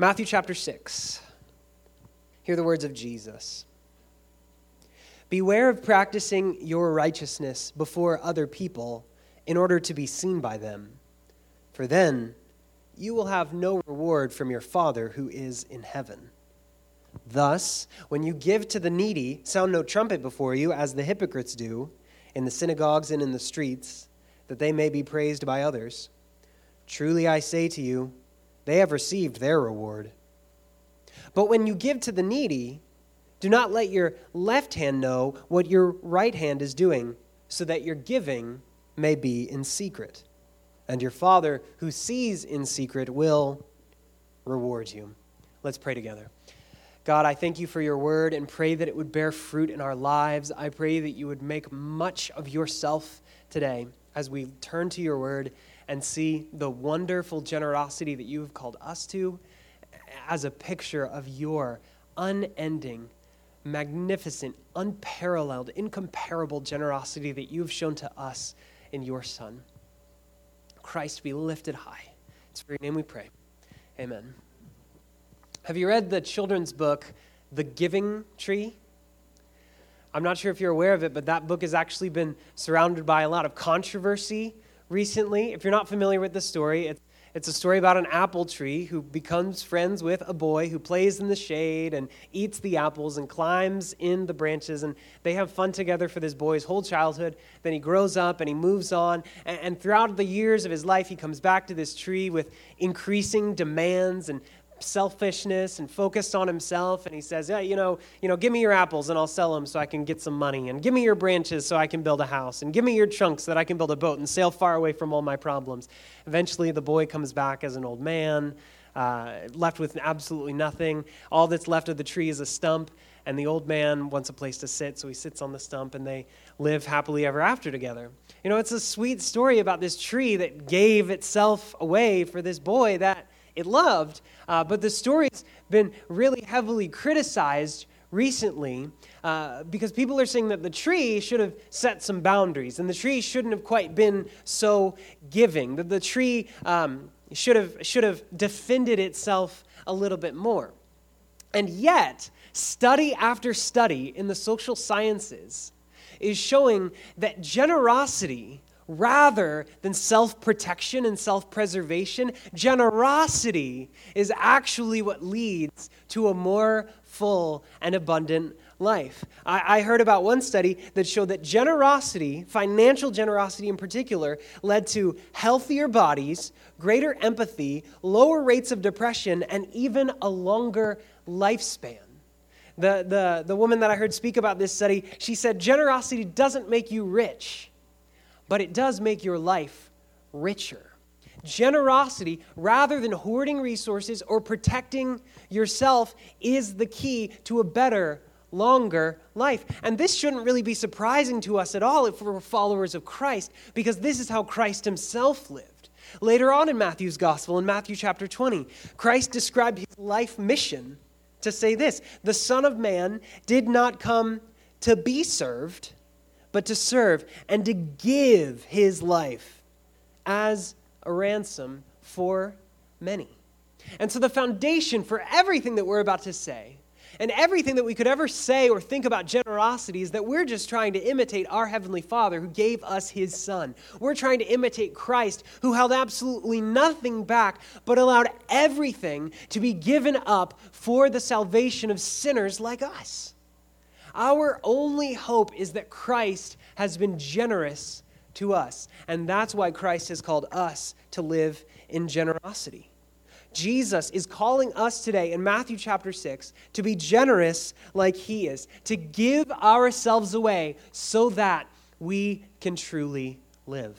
Matthew chapter 6. Hear the words of Jesus. Beware of practicing your righteousness before other people in order to be seen by them, for then you will have no reward from your Father who is in heaven. Thus, when you give to the needy, sound no trumpet before you, as the hypocrites do in the synagogues and in the streets, that they may be praised by others. Truly I say to you, they have received their reward. But when you give to the needy, do not let your left hand know what your right hand is doing, so that your giving may be in secret. And your Father, who sees in secret, will reward you. Let's pray together. God, I thank you for your word and pray that it would bear fruit in our lives. I pray that you would make much of yourself today as we turn to your word and see the wonderful generosity that you have called us to as a picture of your unending, magnificent, unparalleled, incomparable generosity that you have shown to us in your Son. Christ be lifted high. It's for your name we pray. Amen. Have you read the children's book, The Giving Tree? I'm not sure if you're aware of it, but that book has actually been surrounded by a lot of controversy recently. If you're not familiar with the story, it's, it's a story about an apple tree who becomes friends with a boy who plays in the shade and eats the apples and climbs in the branches. And they have fun together for this boy's whole childhood. Then he grows up and he moves on. And, throughout the years of his life, he comes back to this tree with increasing demands and selfishness and focused on himself and he says yeah you know you know give me your apples and i'll sell them so i can get some money and give me your branches so i can build a house and give me your chunks so that i can build a boat and sail far away from all my problems. Eventually the boy comes back as an old man uh, left with absolutely nothing. All that's left of the tree is a stump and the old man wants a place to sit so he sits on the stump and they live happily ever after together. You know it's a sweet story about this tree that gave itself away for this boy that it loved. Uh, but the story's been really heavily criticized recently uh, because people are saying that the tree should have set some boundaries and the tree shouldn't have quite been so giving, that the tree um, should, have, should have defended itself a little bit more. And yet, study after study in the social sciences is showing that generosity rather than self protection and self preservation, generosity is actually what leads to a more full and abundant life. I, I, heard about one study that showed that generosity, financial generosity in particular, led to healthier bodies, greater empathy, lower rates of depression, and even a longer lifespan. The, the, the woman that I heard speak about this study, she said, generosity doesn't make you rich but it does make your life richer. Generosity, rather than hoarding resources or protecting yourself, is the key to a better, longer life. And this shouldn't really be surprising to us at all if we're followers of Christ, because this is how Christ himself lived. Later on in Matthew's gospel, in Matthew chapter 20, Christ described his life mission to say this The Son of Man did not come to be served but to serve and to give his life as a ransom for many. And so, the foundation for everything that we're about to say, and everything that we could ever say or think about generosity, is that we're just trying to imitate our Heavenly Father who gave us His Son. We're trying to imitate Christ who held absolutely nothing back, but allowed everything to be given up for the salvation of sinners like us. Our only hope is that Christ has been generous to us. And that's why Christ has called us to live in generosity. Jesus is calling us today in Matthew chapter 6 to be generous like he is, to give ourselves away so that we can truly live.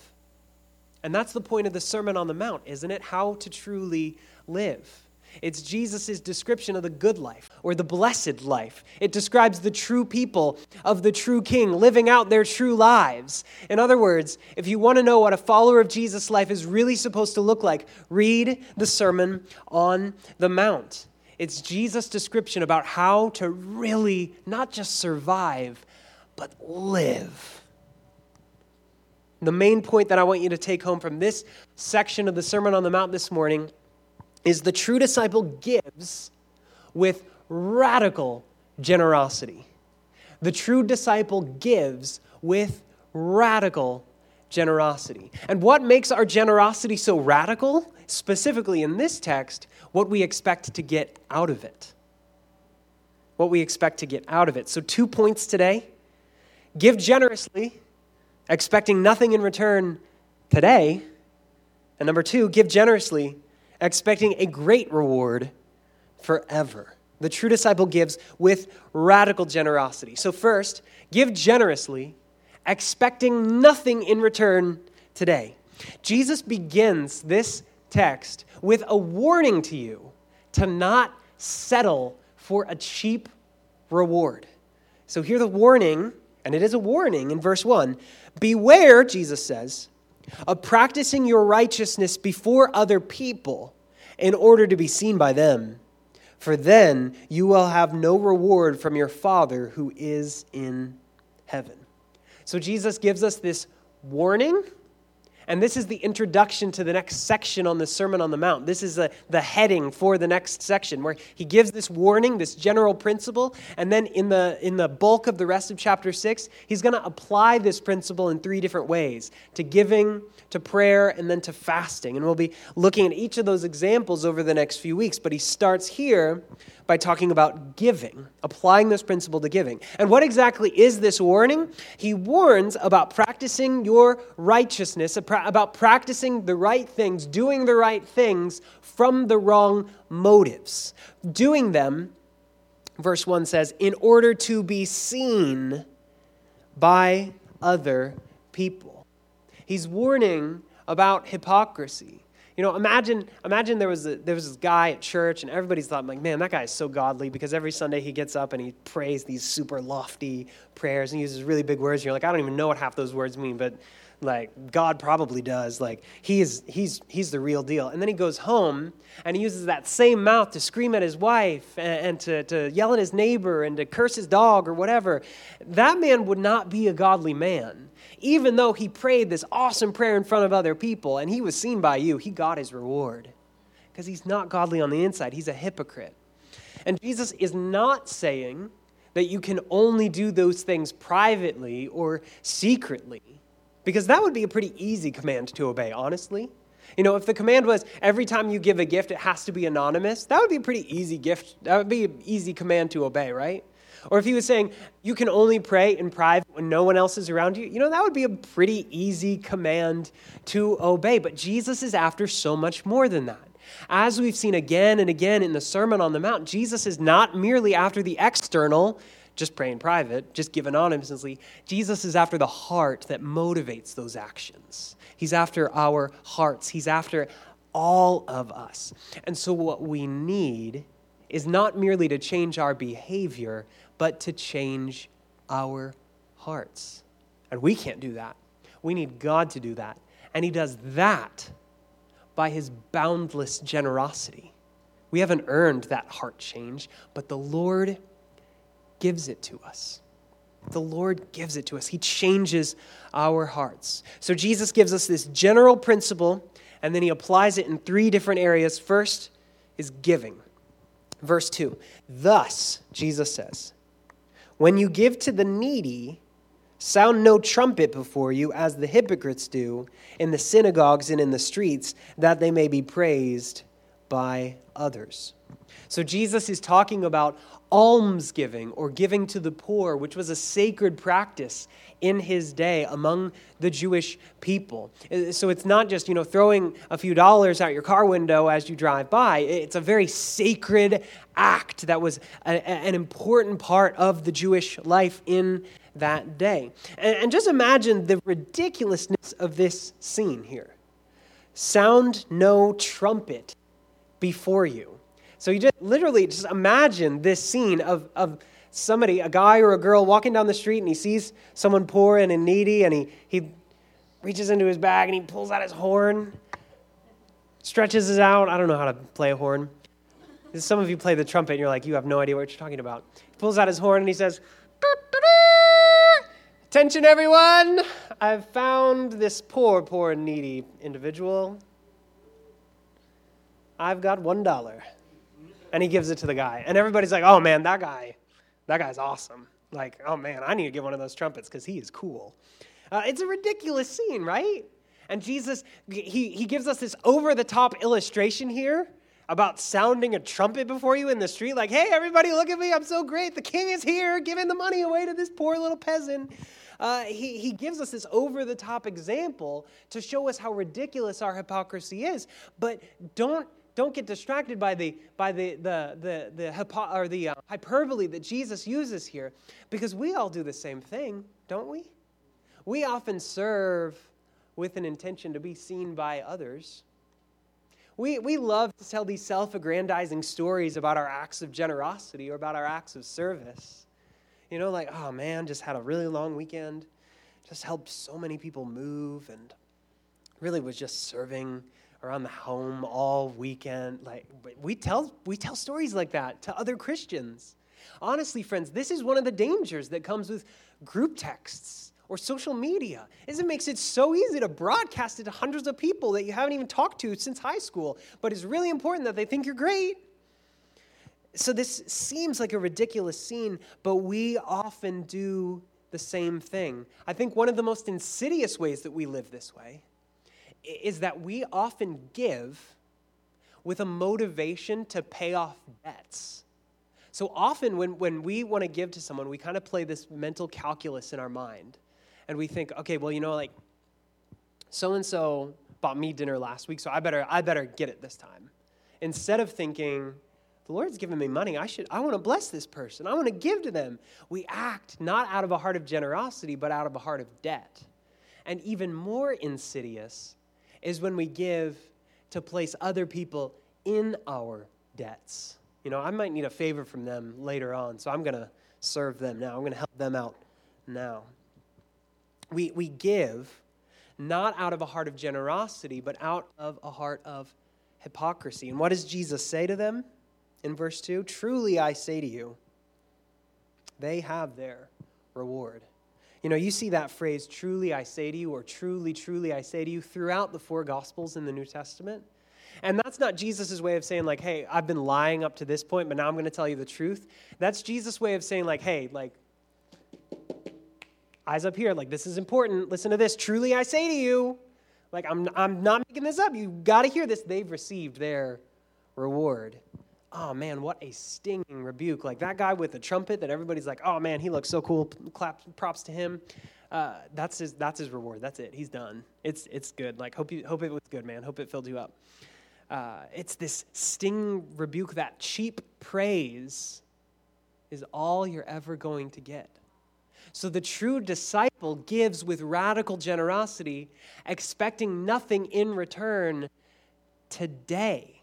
And that's the point of the Sermon on the Mount, isn't it? How to truly live. It's Jesus' description of the good life or the blessed life. It describes the true people of the true king living out their true lives. In other words, if you want to know what a follower of Jesus' life is really supposed to look like, read the Sermon on the Mount. It's Jesus' description about how to really not just survive, but live. The main point that I want you to take home from this section of the Sermon on the Mount this morning is the true disciple gives with radical generosity. The true disciple gives with radical generosity. And what makes our generosity so radical? Specifically in this text, what we expect to get out of it. What we expect to get out of it. So, two points today give generously, expecting nothing in return today. And number two, give generously, expecting a great reward forever. The true disciple gives with radical generosity. So, first, give generously, expecting nothing in return today. Jesus begins this text with a warning to you to not settle for a cheap reward. So, hear the warning, and it is a warning in verse 1 Beware, Jesus says, of practicing your righteousness before other people in order to be seen by them. For then you will have no reward from your Father who is in heaven. So Jesus gives us this warning and this is the introduction to the next section on the Sermon on the Mount. This is a, the heading for the next section where he gives this warning, this general principle, and then in the, in the bulk of the rest of chapter 6, he's going to apply this principle in three different ways to giving, to prayer, and then to fasting. And we'll be looking at each of those examples over the next few weeks. But he starts here by talking about giving, applying this principle to giving. And what exactly is this warning? He warns about practicing your righteousness, about practicing the right things, doing the right things from the wrong motives. Doing them, verse 1 says, in order to be seen by other people. He's warning about hypocrisy. You know, imagine, imagine there was, a, there was this guy at church, and everybody's thought, like, man, that guy is so godly because every Sunday he gets up and he prays these super lofty prayers and he uses really big words. And you're like, I don't even know what half those words mean, but like God probably does. Like he is, he's, he's the real deal. And then he goes home and he uses that same mouth to scream at his wife and, and to, to yell at his neighbor and to curse his dog or whatever. That man would not be a godly man even though he prayed this awesome prayer in front of other people and he was seen by you, he got his reward because he's not godly on the inside. He's a hypocrite. And Jesus is not saying that you can only do those things privately or secretly, because that would be a pretty easy command to obey, honestly. You know, if the command was every time you give a gift, it has to be anonymous, that would be a pretty easy gift. That would be an easy command to obey, right? Or if he was saying, you can only pray in private when no one else is around you, you know, that would be a pretty easy command to obey. But Jesus is after so much more than that. As we've seen again and again in the Sermon on the Mount, Jesus is not merely after the external, just pray in private, just give anonymously. Jesus is after the heart that motivates those actions. He's after our hearts, He's after all of us. And so, what we need is not merely to change our behavior, but to change our hearts. And we can't do that. We need God to do that. And He does that by His boundless generosity. We haven't earned that heart change, but the Lord gives it to us. The Lord gives it to us. He changes our hearts. So Jesus gives us this general principle, and then He applies it in three different areas. First is giving. Verse 2 Thus, Jesus says, when you give to the needy, sound no trumpet before you, as the hypocrites do in the synagogues and in the streets, that they may be praised by others. So Jesus is talking about almsgiving or giving to the poor, which was a sacred practice in his day among the Jewish people. Uh, so it's not just, you know, throwing a few dollars out your car window as you drive by. It's a very sacred act that was a, an important part of the Jewish life in that day. And, and just imagine the ridiculousness of this scene here. Sound no trumpet before you. So you just literally just imagine this scene of, of somebody, a guy or a girl, walking down the street and he sees someone poor and needy and he, he reaches into his bag and he pulls out his horn, stretches it out. I don't know how to play a horn. Some of you play the trumpet and you're like, you have no idea what you're talking about. He pulls out his horn and he says, Attention, everyone! I've found this poor, poor, needy individual. I've got one dollar. And he gives it to the guy. And everybody's like, oh man, that guy, that guy's awesome. Like, oh man, I need to get one of those trumpets because he is cool. Uh, it's a ridiculous scene, right? And Jesus, he, he gives us this over the top illustration here about sounding a trumpet before you in the street, like, hey, everybody, look at me, I'm so great. The king is here, giving the money away to this poor little peasant. Uh, he, he gives us this over the top example to show us how ridiculous our hypocrisy is. But don't don't get distracted by the by the the the, the hypo, or the uh, hyperbole that Jesus uses here, because we all do the same thing, don't we? We often serve with an intention to be seen by others. We, we love to tell these self aggrandizing stories about our acts of generosity or about our acts of service. You know, like, oh man, just had a really long weekend, just helped so many people move, and really was just serving around the home all weekend. Like we tell we tell stories like that to other Christians. Honestly, friends, this is one of the dangers that comes with group texts or social media is it makes it so easy to broadcast it to hundreds of people that you haven't even talked to since high school but it's really important that they think you're great so this seems like a ridiculous scene but we often do the same thing i think one of the most insidious ways that we live this way is that we often give with a motivation to pay off debts. So often, when, when we want to give to someone, we kind of play this mental calculus in our mind. And we think, okay, well, you know, like, so and so bought me dinner last week, so I better, I better get it this time. Instead of thinking, the Lord's given me money, I, should, I want to bless this person, I want to give to them. We act not out of a heart of generosity, but out of a heart of debt. And even more insidious is when we give to place other people in our debts. You know, I might need a favor from them later on, so I'm going to serve them now. I'm going to help them out now. We, we give not out of a heart of generosity, but out of a heart of hypocrisy. And what does Jesus say to them in verse 2? Truly I say to you, they have their reward. You know, you see that phrase, truly I say to you, or truly, truly I say to you, throughout the four Gospels in the New Testament. And that's not Jesus' way of saying, like, hey, I've been lying up to this point, but now I'm going to tell you the truth. That's Jesus' way of saying, like, hey, like, eyes up here, like, this is important. Listen to this. Truly I say to you, like, I'm, I'm not making this up. You got to hear this. They've received their reward oh man, what a stinging rebuke. Like that guy with the trumpet that everybody's like, oh man, he looks so cool. Clap, props to him. Uh, that's his. That's his reward. That's it. He's done. It's it's good. Like hope you hope it was good, man. Hope it filled you up. Uh, it's this sting rebuke. That cheap praise is all you're ever going to get. So the true disciple gives with radical generosity, expecting nothing in return today.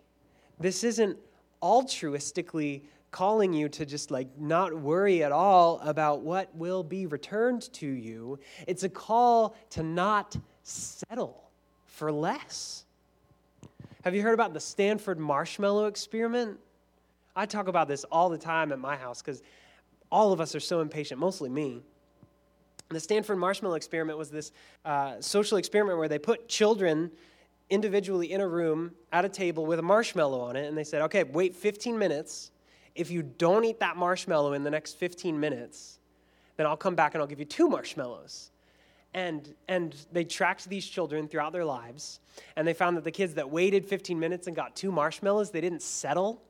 This isn't altruistically calling you to just like not worry at all about what will be returned to you. It's a call to not settle for less. Have you heard about the Stanford marshmallow experiment? I talk about this all the time at my house because all of us are so impatient, mostly me. The Stanford marshmallow experiment was this uh, social experiment where they put children individually in a room at a table with a marshmallow on it, and they said, okay, wait 15 minutes. If you don't eat that marshmallow in the next 15 minutes, then I'll come back and I'll give you two marshmallows. And, and they tracked these children throughout their lives, and they found that the kids that waited 15 minutes and got two marshmallows, they didn't settle.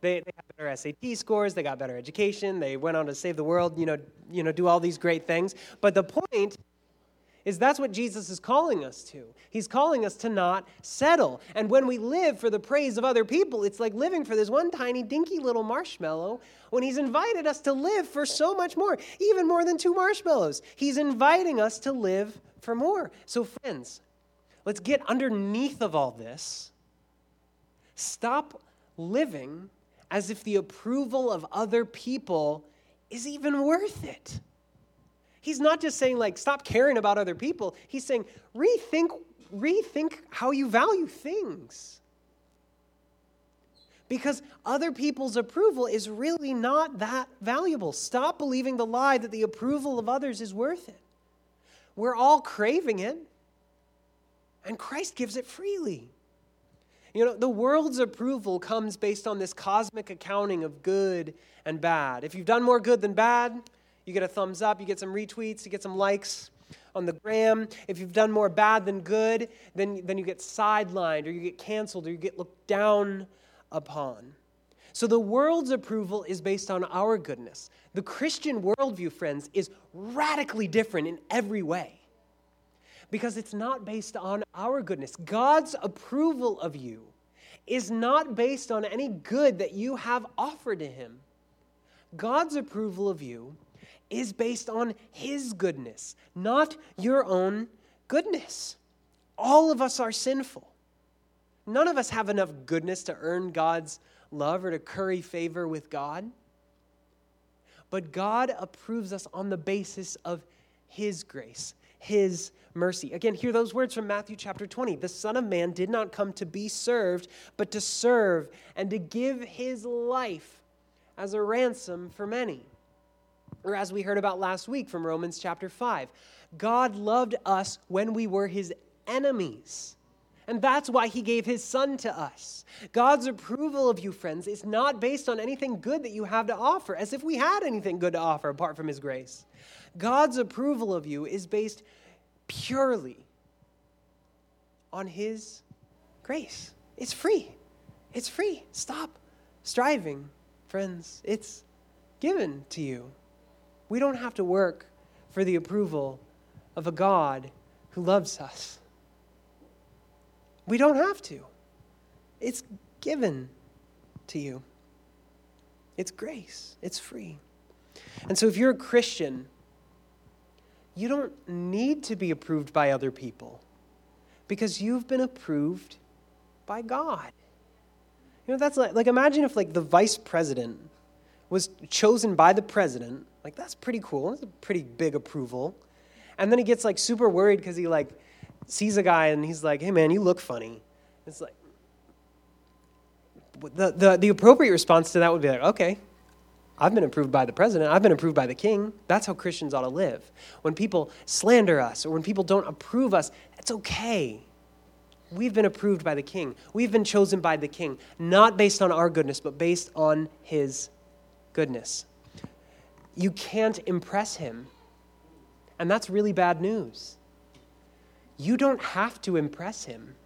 They, they got better SAT scores, they got better education, they went on to save the world, you know, you know, do all these great things. But the point is that's what Jesus is calling us to. He's calling us to not settle. And when we live for the praise of other people, it's like living for this one tiny, dinky little marshmallow when He's invited us to live for so much more, even more than two marshmallows. He's inviting us to live for more. So, friends, let's get underneath of all this. Stop living as if the approval of other people is even worth it. He's not just saying, like, stop caring about other people. He's saying, rethink, rethink how you value things. Because other people's approval is really not that valuable. Stop believing the lie that the approval of others is worth it. We're all craving it, and Christ gives it freely. You know, the world's approval comes based on this cosmic accounting of good and bad. If you've done more good than bad, you get a thumbs up, you get some retweets, you get some likes on the gram. If you've done more bad than good, then, then you get sidelined or you get canceled or you get looked down upon. So the world's approval is based on our goodness. The Christian worldview, friends, is radically different in every way because it's not based on our goodness. God's approval of you is not based on any good that you have offered to Him. God's approval of you is based on His goodness, not your own goodness. All of us are sinful. None of us have enough goodness to earn God's love or to curry favor with God. But God approves us on the basis of His grace, His mercy. Again, hear those words from Matthew chapter 20. The Son of Man did not come to be served, but to serve and to give His life as a ransom for many. Or as we heard about last week from Romans chapter 5, God loved us when we were His enemies. And that's why he gave his son to us. God's approval of you, friends, is not based on anything good that you have to offer, as if we had anything good to offer apart from his grace. God's approval of you is based purely on his grace. It's free. It's free. Stop striving, friends. It's given to you. We don't have to work for the approval of a God who loves us. We don't have to. It's given to you. It's grace, it's free. And so if you're a Christian, you don't need to be approved by other people because you've been approved by God. You know, that's like, like imagine if like the vice president was chosen by the president. Like that's pretty cool. That's a pretty big approval. And then he gets like super worried because he like sees a guy and he's like, hey man, you look funny. It's like, the, the, the appropriate response to that would be like, okay, I've been approved by the president. I've been approved by the king. That's how Christians ought to live. When people slander us or when people don't approve us, it's okay. We've been approved by the king. We've been chosen by the king, not based on our goodness, but based on his goodness. You can't impress him. And that's really bad news. You don't have to impress him.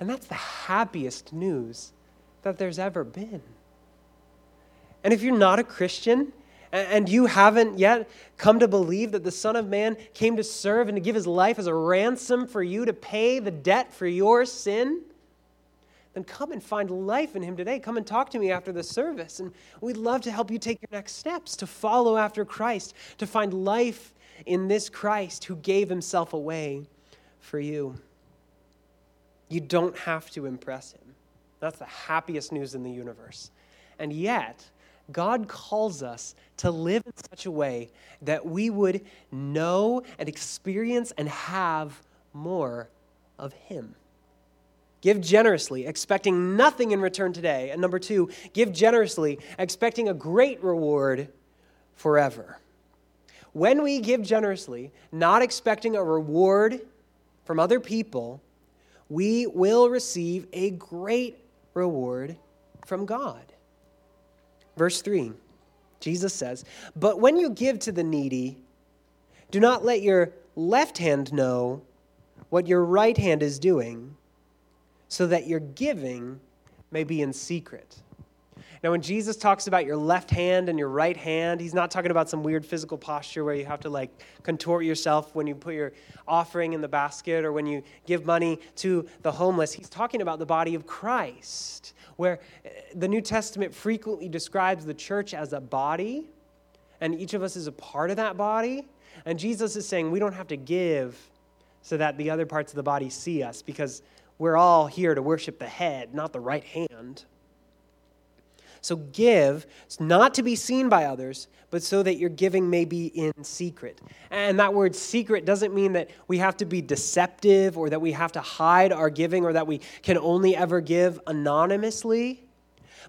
And that's the happiest news that there's ever been. And if you're not a Christian, and you haven't yet come to believe that the Son of Man came to serve and to give his life as a ransom for you to pay the debt for your sin, then come and find life in him today. Come and talk to me after the service. And we'd love to help you take your next steps to follow after Christ, to find life in this Christ who gave himself away for you. You don't have to impress him. That's the happiest news in the universe. And yet, God calls us to live in such a way that we would know and experience and have more of Him. Give generously, expecting nothing in return today. And number two, give generously, expecting a great reward forever. When we give generously, not expecting a reward from other people, we will receive a great reward from God. Verse 3, Jesus says, But when you give to the needy, do not let your left hand know what your right hand is doing, so that your giving may be in secret. Now, when Jesus talks about your left hand and your right hand, he's not talking about some weird physical posture where you have to like contort yourself when you put your offering in the basket or when you give money to the homeless. He's talking about the body of Christ, where eh, the New Testament frequently describes the church as a body, and each of us is a part of that body. And Jesus is saying we don't have to give so that the other parts of the body see us because we're all here to worship the head, not the right hand. So give, not to be seen by others, but so that your giving may be in secret. And that word secret doesn't mean that we have to be deceptive or that we have to hide our giving or that we can only ever give anonymously.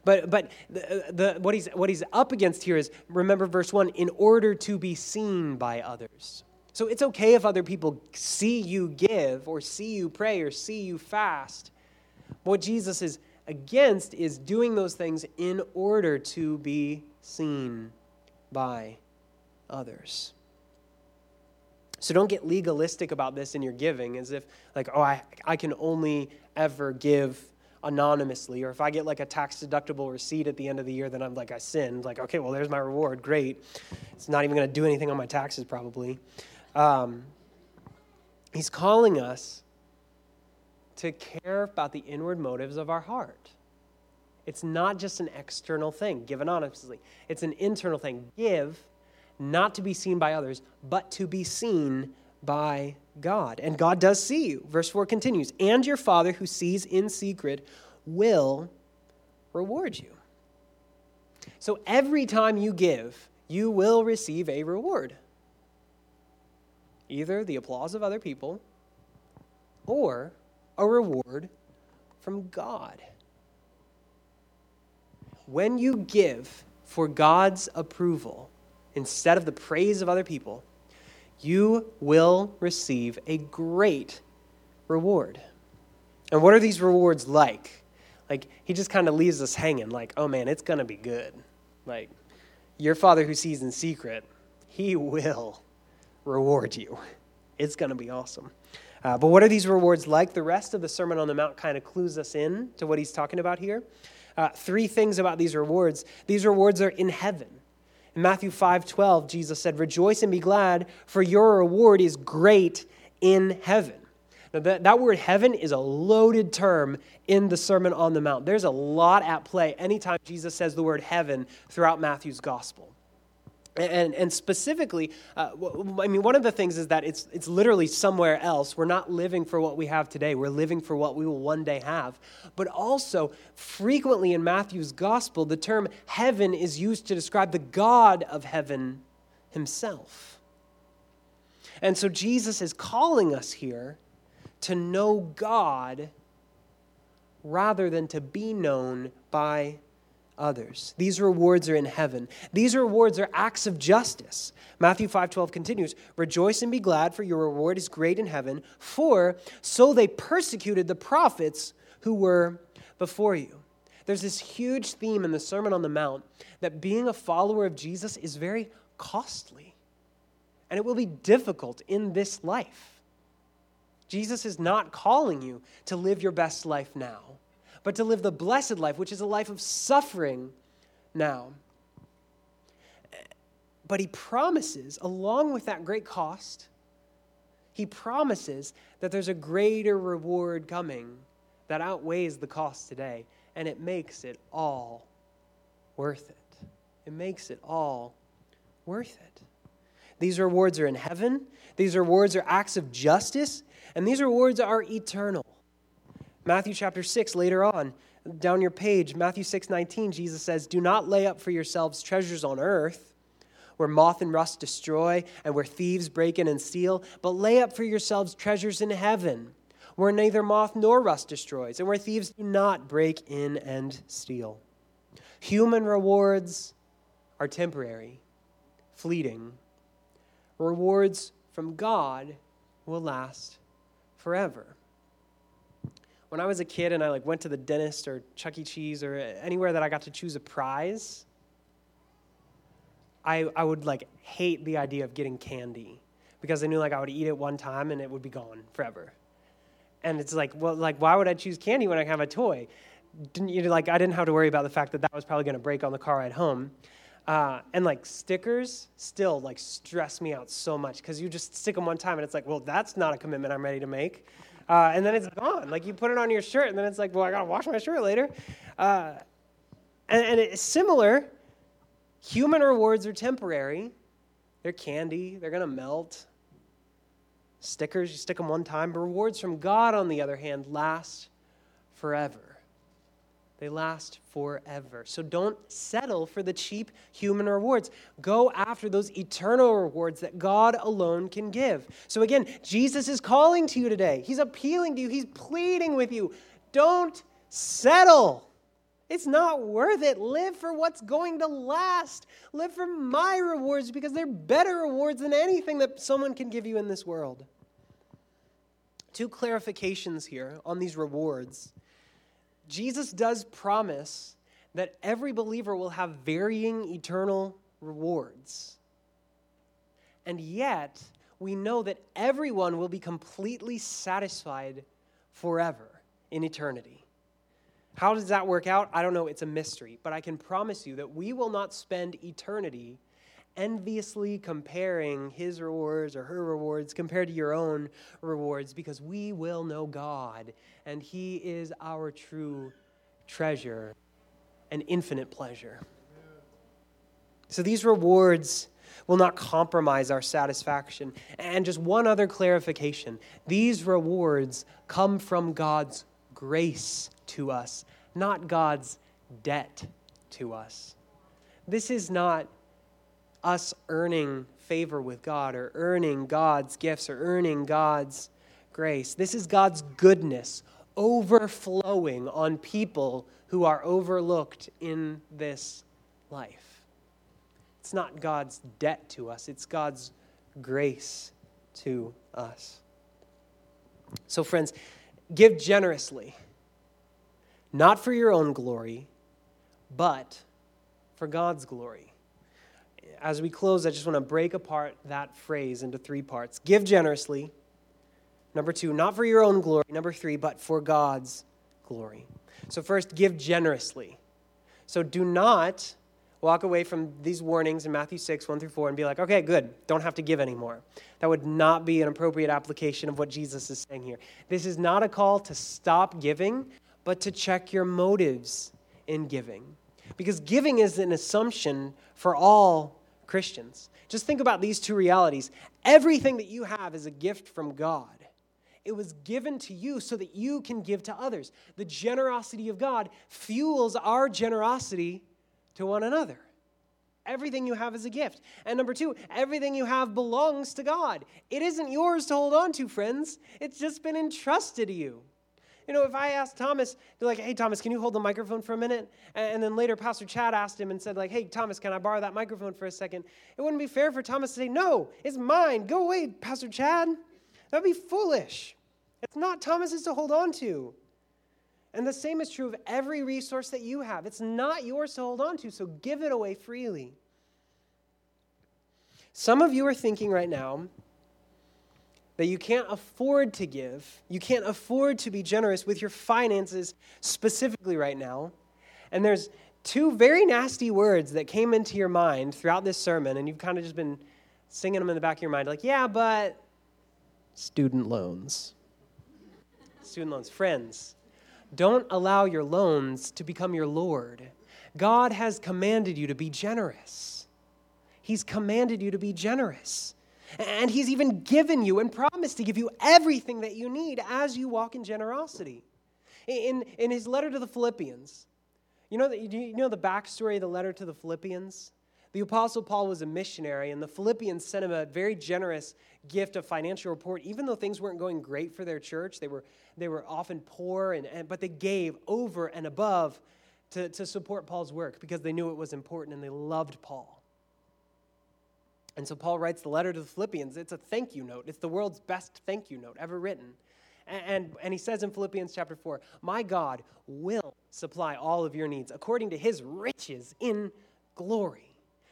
But, but the, the, what, he's, what he's up against here is remember verse 1 in order to be seen by others. So it's okay if other people see you give or see you pray or see you fast What Jesus is against is doing those things in order to be seen by others. So don't get legalistic about this in your giving as if, like, oh, I, I can only ever give anonymously. Or if I get like a tax deductible receipt at the end of the year, then I'm like, I sinned. Like, okay, well, there's my reward. Great. It's not even going to do anything on my taxes, probably. Um, he's calling us to care about the inward motives of our heart. It's not just an external thing, given honestly. It's an internal thing. Give, not to be seen by others, but to be seen by God. And God does see you. Verse 4 continues And your Father who sees in secret will reward you. So every time you give, you will receive a reward either the applause of other people or a reward from God. When you give for God's approval instead of the praise of other people, you will receive a great reward. And what are these rewards like? Like, he just kind of leaves us hanging, like, oh man, it's going to be good. Like, your Father who sees in secret, he will reward you. It's going to be awesome. Uh, but what are these rewards like? The rest of the Sermon on the Mount kind of clues us in to what he's talking about here. Uh, three things about these rewards. These rewards are in heaven. In Matthew 5 12, Jesus said, Rejoice and be glad, for your reward is great in heaven. Now, that, that word heaven is a loaded term in the Sermon on the Mount. There's a lot at play anytime Jesus says the word heaven throughout Matthew's gospel. And, and specifically, uh, I mean, one of the things is that it's, it's literally somewhere else. We're not living for what we have today, we're living for what we will one day have. But also, frequently in Matthew's gospel, the term heaven is used to describe the God of heaven himself. And so Jesus is calling us here to know God rather than to be known by others. These rewards are in heaven. These rewards are acts of justice. Matthew 5:12 continues, "Rejoice and be glad, for your reward is great in heaven, for so they persecuted the prophets who were before you." There's this huge theme in the Sermon on the Mount that being a follower of Jesus is very costly. And it will be difficult in this life. Jesus is not calling you to live your best life now but to live the blessed life, which is a life of suffering now. But he promises, along with that great cost, he promises that there's a greater reward coming that outweighs the cost today, and it makes it all worth it. It makes it all worth it. These rewards are in heaven, these rewards are acts of justice, and these rewards are eternal. Matthew chapter 6, later on, down your page, Matthew 6 19, Jesus says, Do not lay up for yourselves treasures on earth where moth and rust destroy and where thieves break in and steal, but lay up for yourselves treasures in heaven where neither moth nor rust destroys and where thieves do not break in and steal. Human rewards are temporary, fleeting. Rewards from God will last forever when I was a kid and I like went to the dentist or Chuck E. Cheese or anywhere that I got to choose a prize, I, I would like hate the idea of getting candy because I knew like I would eat it one time and it would be gone forever. And it's like, well, like why would I choose candy when I have a toy? Didn't you like I didn't have to worry about the fact that that was probably going to break on the car ride home. Uh, and like stickers still like stress me out so much because you just stick them one time and it's like, well, that's not a commitment I'm ready to make uh, and then it's gone. Like you put it on your shirt, and then it's like, well, I gotta wash my shirt later. Uh, and, and it's similar. Human rewards are temporary. They're candy. They're gonna melt. Stickers, you stick them one time. But rewards from God, on the other hand, last forever. They last forever. So don't settle for the cheap human rewards. Go after those eternal rewards that God alone can give. So again, Jesus is calling to you today. He's appealing to you, He's pleading with you. Don't settle. It's not worth it. Live for what's going to last. Live for my rewards because they're better rewards than anything that someone can give you in this world. Two clarifications here on these rewards Jesus does promise that every believer will have varying eternal rewards. And yet, we know that everyone will be completely satisfied forever in eternity. How does that work out? I don't know. It's a mystery. But I can promise you that we will not spend eternity enviously comparing his rewards or her rewards compared to your own rewards because we will know God and he is our true treasure and infinite pleasure. So these rewards will not compromise our satisfaction. And just one other clarification these rewards come from God's grace to us, not God's debt to us. This is not us earning favor with God or earning God's gifts or earning God's grace. This is God's goodness overflowing on people who are overlooked in this life. It's not God's debt to us, it's God's grace to us. So, friends, give generously, not for your own glory, but for God's glory. As we close, I just want to break apart that phrase into three parts give generously. Number two, not for your own glory. Number three, but for God's glory. So, first, give generously. So, do not walk away from these warnings in Matthew 6, 1 through 4, and be like, okay, good, don't have to give anymore. That would not be an appropriate application of what Jesus is saying here. This is not a call to stop giving, but to check your motives in giving. Because giving is an assumption for all Christians. Just think about these two realities. Everything that you have is a gift from God. It was given to you so that you can give to others. The generosity of God fuels our generosity to one another. Everything you have is a gift. And number two, everything you have belongs to God. It isn't yours to hold on to, friends. It's just been entrusted to you. You know, if I asked Thomas, they're like, hey, Thomas, can you hold the microphone for a minute? And then later, Pastor Chad asked him and said, like, hey, Thomas, can I borrow that microphone for a second? It wouldn't be fair for Thomas to say, no, it's mine. Go away, Pastor Chad. That'd be foolish. It's not Thomas's to hold on to. And the same is true of every resource that you have. It's not yours to hold on to, so give it away freely. Some of you are thinking right now that you can't afford to give, you can't afford to be generous with your finances specifically right now. And there's two very nasty words that came into your mind throughout this sermon, and you've kind of just been singing them in the back of your mind like, yeah, but student loans student loans. Friends, don't allow your loans to become your Lord. God has commanded you to be generous. He's commanded you to be generous. And He's even given you and promised to give you everything that you need as you walk in generosity. In, in his letter to the Philippians, you know, the, you know the backstory of the letter to the Philippians? The Apostle Paul was a missionary, and the Philippians sent him a very generous gift of financial report. Even though things weren't going great for their church, they were, they were often poor, and, and, but they gave over and above to, to support Paul's work because they knew it was important and they loved Paul. And so Paul writes the letter to the Philippians. It's a thank you note, it's the world's best thank you note ever written. And, and, and he says in Philippians chapter 4 My God will supply all of your needs according to his riches in glory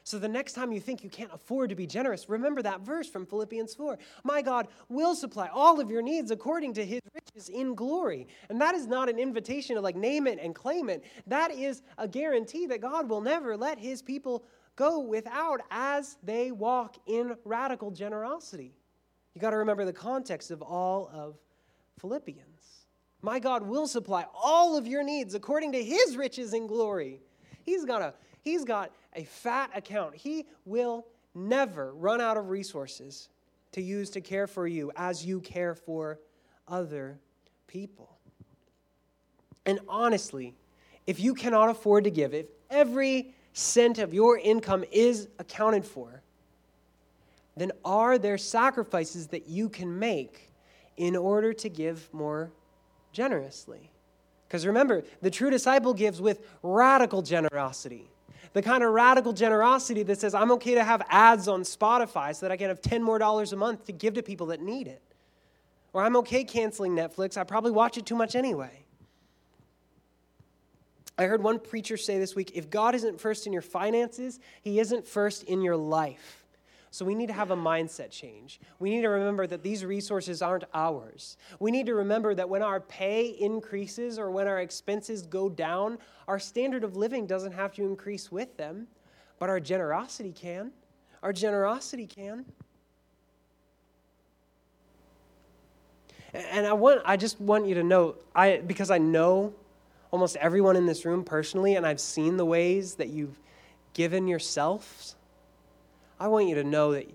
so the next time you think you can't afford to be generous, remember that verse from Philippians 4. My God will supply all of your needs according to his riches in glory. And that is not an invitation to like name it and claim it. That is a guarantee that God will never let his people go without as they walk in radical generosity. You got to remember the context of all of Philippians. My God will supply all of your needs according to his riches and glory. He's got a He's got a fat account. He will never run out of resources to use to care for you as you care for other people. And honestly, if you cannot afford to give, if every cent of your income is accounted for, then are there sacrifices that you can make in order to give more generously? Because remember, the true disciple gives with radical generosity the kind of radical generosity that says, I'm okay to have ads on Spotify so that I can have 10 more dollars a month to give to people that need it. Or I'm okay canceling Netflix. I probably watch it too much anyway. I heard one preacher say this week if God isn't first in your finances, he isn't first in your life. So we need to have a mindset change. We need to remember that these resources aren't ours. We need to remember that when our pay increases or when our expenses go down, our standard of living doesn't have to increase with them, but our generosity can. Our generosity can. And I want I just want you to know I because I know almost everyone in this room personally and I've seen the ways that you've given yourselves I want you to know that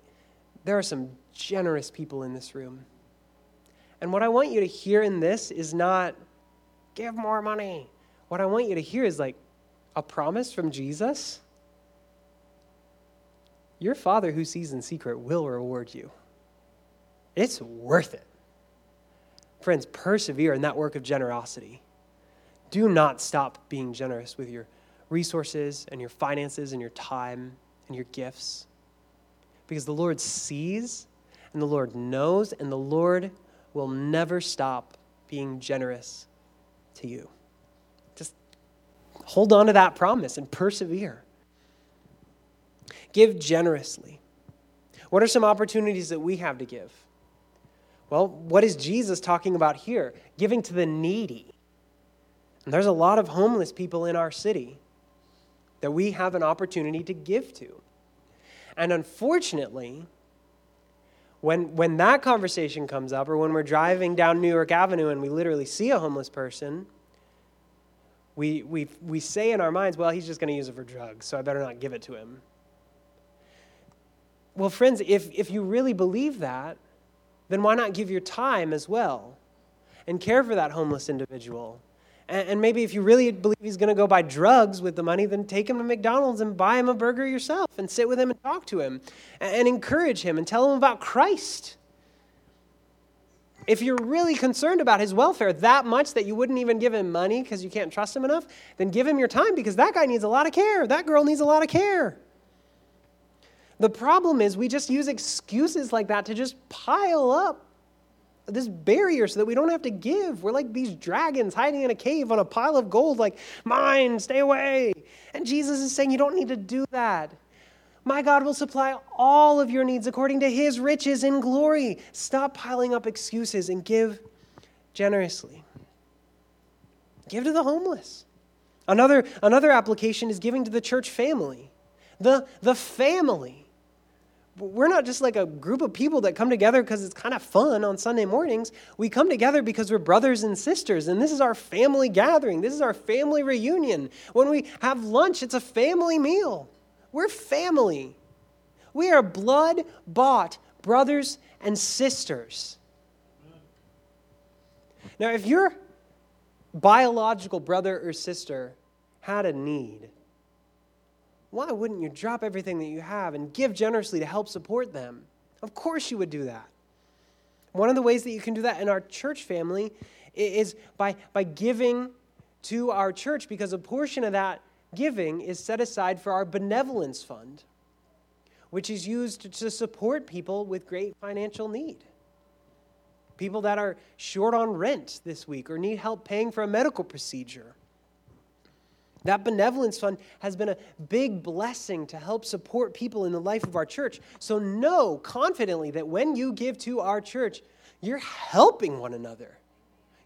there are some generous people in this room. And what I want you to hear in this is not give more money. What I want you to hear is like a promise from Jesus. Your Father who sees in secret will reward you. It's worth it. Friends, persevere in that work of generosity. Do not stop being generous with your resources and your finances and your time and your gifts because the Lord sees and the Lord knows, and the Lord will never stop being generous to you. Just hold on to that promise and persevere. Give generously. What are some opportunities that we have to give? Well, what is Jesus talking about here? Giving to the needy. And there's a lot of homeless people in our city that we have an opportunity to give to. And unfortunately, when, when that conversation comes up, or when we're driving down New York Avenue and we literally see a homeless person, we, we, we say in our minds, well, he's just going to use it for drugs, so I better not give it to him. Well, friends, if, if you really believe that, then why not give your time as well and care for that homeless individual? And maybe if you really believe he's going to go buy drugs with the money, then take him to McDonald's and buy him a burger yourself and sit with him and talk to him and encourage him and tell him about Christ. If you're really concerned about his welfare that much that you wouldn't even give him money because you can't trust him enough, then give him your time because that guy needs a lot of care. That girl needs a lot of care. The problem is we just use excuses like that to just pile up this barrier so that we don't have to give. We're like these dragons hiding in a cave on a pile of gold, like, mine, stay away. And Jesus is saying, you don't need to do that. My God will supply all of your needs according to his riches in glory. Stop piling up excuses and give generously. Give to the homeless. Another, another application is giving to the church family. The, the family we're not just like a group of people that come together because it's kind of fun on Sunday mornings. We come together because we're brothers and sisters, and this is our family gathering. This is our family reunion. When we have lunch, it's a family meal. We're family. We are blood bought brothers and sisters. Now, if your biological brother or sister had a need, why wouldn't you drop everything that you have and give generously to help support them? Of course, you would do that. One of the ways that you can do that in our church family is by, by giving to our church because a portion of that giving is set aside for our benevolence fund, which is used to support people with great financial need. People that are short on rent this week or need help paying for a medical procedure that benevolence fund has been a big blessing to help support people in the life of our church. So know confidently that when you give to our church, you're helping one another,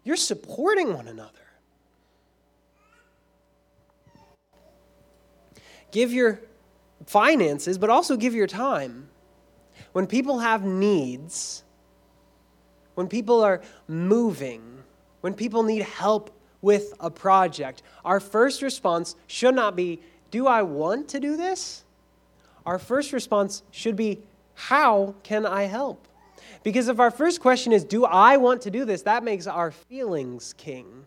you're supporting one another. Give your finances, but also give your time. When people have needs, when people are moving, when people need help with a project, our first response should not be, Do I want to do this? Our first response should be, How can I help? Because if our first question is, Do I want to do this? that makes our feelings king.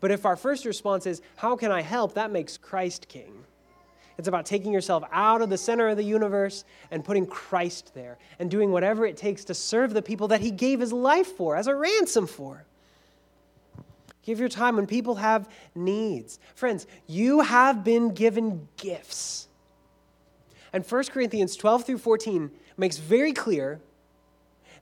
But if our first response is, How can I help? that makes Christ king. It's about taking yourself out of the center of the universe and putting Christ there and doing whatever it takes to serve the people that he gave his life for as a ransom for. Give your time when people have needs. Friends, you have been given gifts. And 1 Corinthians 12 through 14 makes very clear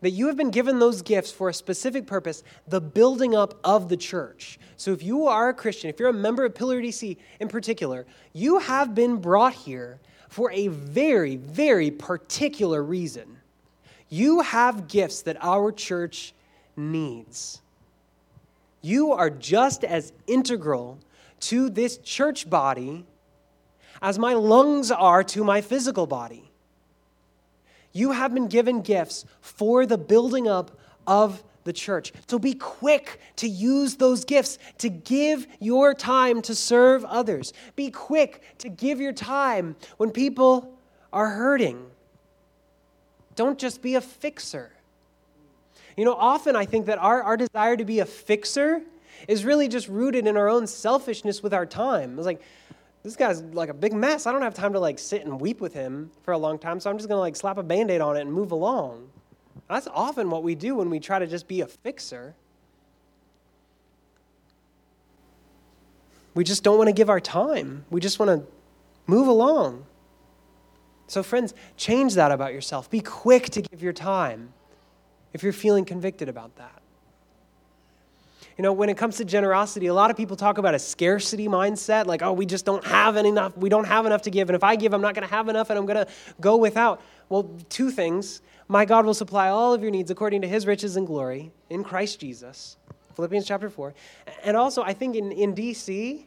that you have been given those gifts for a specific purpose, the building up of the church. So if you are a Christian, if you're a member of Pillar DC in particular, you have been brought here for a very, very particular reason. You have gifts that our church needs. You are just as integral to this church body as my lungs are to my physical body. You have been given gifts for the building up of the church. So be quick to use those gifts to give your time to serve others. Be quick to give your time when people are hurting. Don't just be a fixer. You know, often I think that our, our desire to be a fixer is really just rooted in our own selfishness with our time. It's like, this guy's like a big mess. I don't have time to like sit and weep with him for a long time, so I'm just to like slap a band aid on it and move along. That's often what we do when we try to just be a fixer. We just don't want to give our time. We just want to move along. So, friends, change that about yourself. Be quick to give your time if you're feeling convicted about that. You know, when it comes to generosity, a lot of people talk about a scarcity mindset, like, oh, we just don't have enough, we don't have enough to give, and if I give, I'm not going to have enough, and I'm going to go without. Well, two things. My God will supply all of your needs according to his riches and glory in Christ Jesus. Philippians chapter 4. And also, I think in, in DC,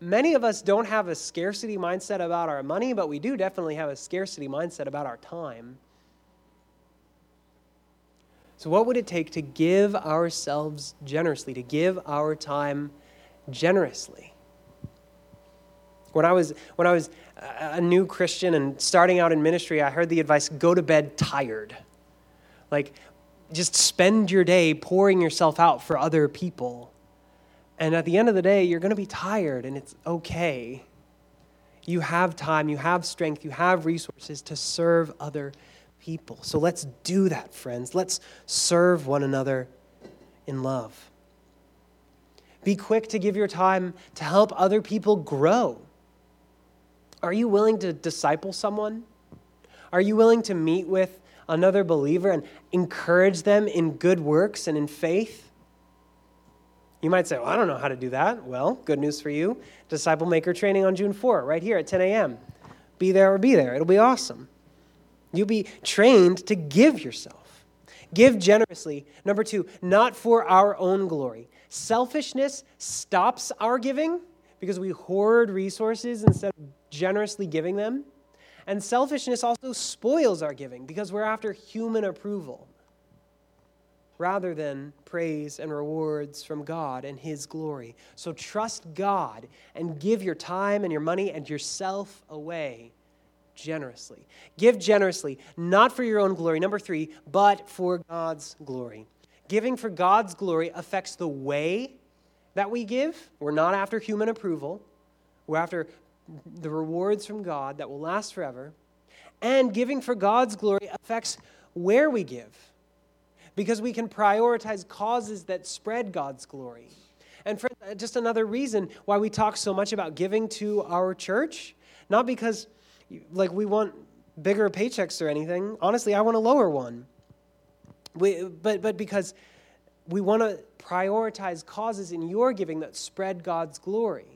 many of us don't have a scarcity mindset about our money, but we do definitely have a scarcity mindset about our time. So, what would it take to give ourselves generously, to give our time generously? When I was, when I was a new Christian and starting out in ministry, I heard the advice go to bed tired. Like, just spend your day pouring yourself out for other people. And at the end of the day, you're going to be tired, and it's okay. You have time, you have strength, you have resources to serve other people people. So let's do that, friends. Let's serve one another in love. Be quick to give your time to help other people grow. Are you willing to disciple someone? Are you willing to meet with another believer and encourage them in good works and in faith? You might say, well, I don't know how to do that. Well, good news for you. Disciple Maker training on June 4, right here at 10 a.m. Be there or be there. It'll be awesome. You'll be trained to give yourself. Give generously. Number two, not for our own glory. Selfishness stops our giving because we hoard resources instead of generously giving them. And selfishness also spoils our giving because we're after human approval rather than praise and rewards from God and His glory. So trust God and give your time and your money and yourself away generously. Give generously, not for your own glory. Number three, but for God's glory. Giving for God's glory affects the way that we give. We're not after human approval, we're after the rewards from God that will last forever. And giving for God's glory affects where we give because we can prioritize causes that spread God's glory. And friends, uh, just another reason why we talk so much about giving to our church, not because like we want bigger paychecks or anything. Honestly, I want a lower one. We, but, but because we want to prioritize causes in your giving that spread God's glory.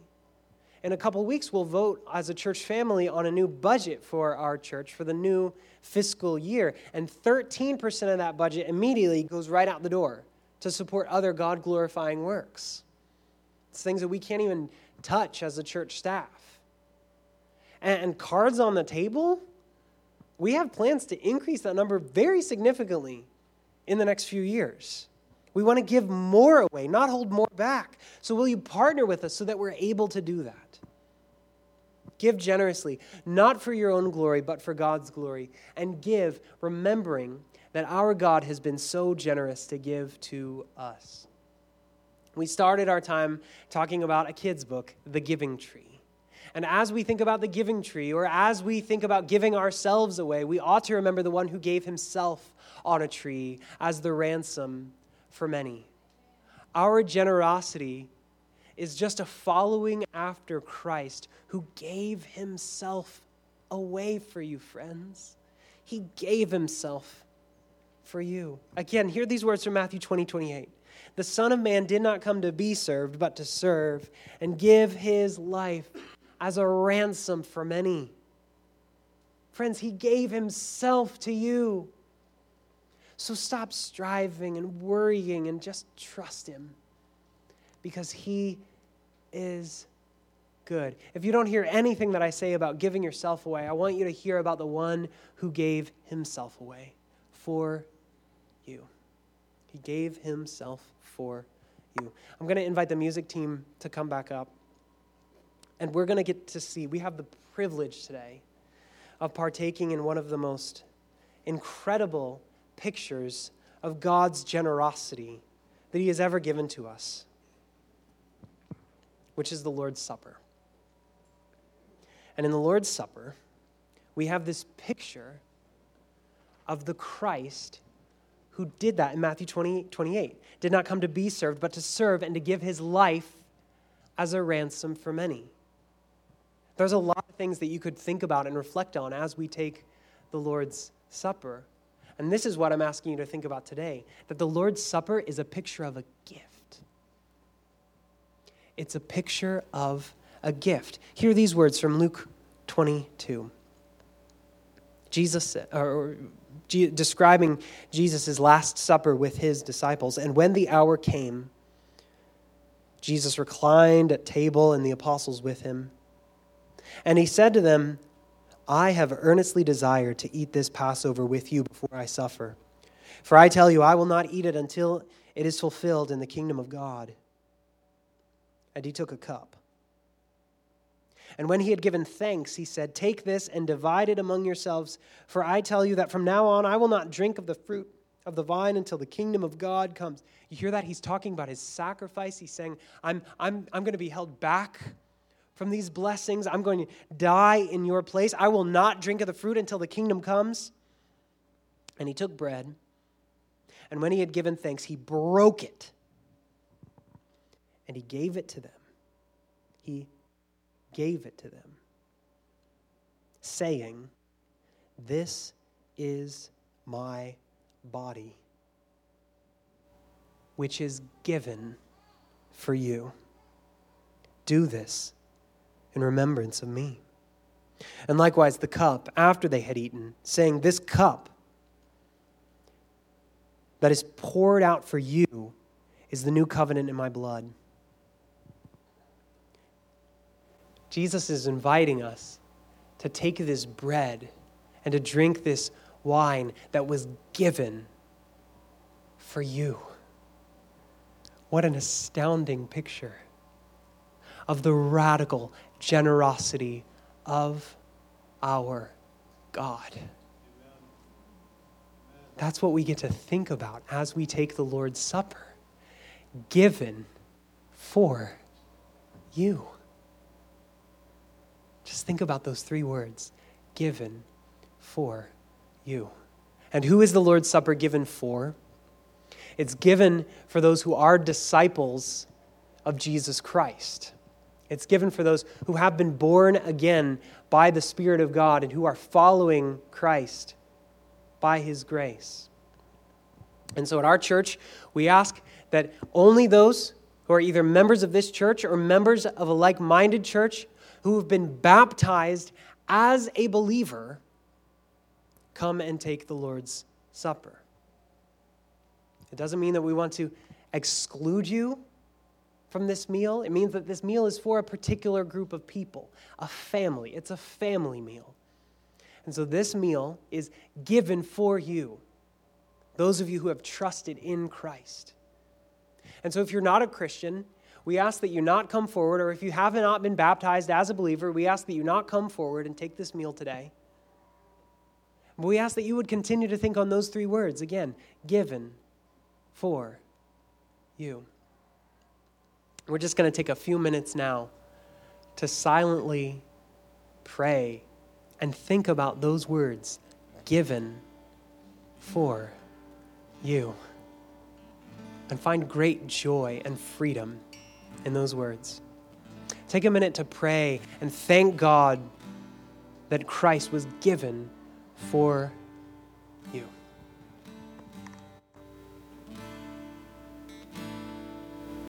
In a couple weeks, we'll vote as a church family on a new budget for our church for the new fiscal year. And 13% of that budget immediately goes right out the door to support other God glorifying works. It's things that we can't even touch as a church staff and cards on the table, we have plans to increase that number very significantly in the next few years. We want to give more away, not hold more back. So, will you partner with us so that we're able to do that? Give generously, not for your own glory, but for God's glory. And give, remembering that our God has been so generous to give to us. We started our time talking about a kid's book, The Giving Tree. And as we think about the giving tree, or as we think about giving ourselves away, we ought to remember the one who gave himself on a tree as the ransom for many. Our generosity is just a following after Christ who gave himself away for you, friends. He gave himself for you. Again, hear these words from Matthew 20, 28. The Son of Man did not come to be served, but to serve and give his life as a ransom for many. Friends, he gave himself to you. So stop striving and worrying and just trust him because he is good. If you don't hear anything that I say about giving yourself away, I want you to hear about the one who gave himself away for you. He gave himself for you. I'm going to invite the music team to come back up. And we're going to get to see, we have the privilege today of partaking in one of the most incredible pictures of God's generosity that He has ever given to us, which is the Lord's Supper. And in the Lord's Supper, we have this picture of the Christ who did that in Matthew 20, 28. Did not come to be served, but to serve and to give his life as a ransom for many. There's a lot of things that you could think about and reflect on as we take the Lord's Supper. And this is what I'm asking you to think about today that the Lord's Supper is a picture of a gift. It's a picture of a gift. Hear these words from Luke 22. Jesus, or describing Jesus' Last Supper with his disciples. And when the hour came, Jesus reclined at table and the apostles with him. And he said to them, I have earnestly desired to eat this Passover with you before I suffer. For I tell you, I will not eat it until it is fulfilled in the kingdom of God. And he took a cup. And when he had given thanks, he said, Take this and divide it among yourselves, for I tell you that from now on I will not drink of the fruit of the vine until the kingdom of God comes. You hear that? He's talking about his sacrifice. He's saying, I'm, I'm, I'm going to be held back from these blessings. I'm going to die in your place. I will not drink of the fruit until the kingdom comes. And he took bread, and when he had given thanks, he broke it and he gave it to them. He gave it to them, saying, This is my body, which is given for you. Do this in remembrance of me. And likewise, the cup after they had eaten, saying, This cup that is poured out for you is the new covenant in my blood. Jesus is inviting us to take this bread and to drink this wine that was given for you. What an astounding picture of the radical generosity of our God. That's what we get to think about as we take the Lord's Supper given for you. Just think about those three words given for you. And who is the Lord's Supper given for? It's given for those who are disciples of Jesus Christ. It's given for those who have been born again by the Spirit of God and who are following Christ by His grace. And so at our church, we ask that only those who are either members of this church or members of a like minded church who have been baptized as a believer come and take the Lord's Supper. It doesn't mean that we want to exclude you from this meal. It means that this meal is for a particular group of people, a family. It's a family meal. And so this meal is given for you, those of you who have trusted in Christ. And so if you're not a Christian, we ask that you not come forward, or if you have not been baptized as a believer, we ask that you not come forward and take this meal today. But we ask that you would continue to think on those three words again given for you. We're just going to take a few minutes now to silently pray and think about those words given for you and find great joy and freedom in those words. Take a minute to pray and thank God that Christ was given for you.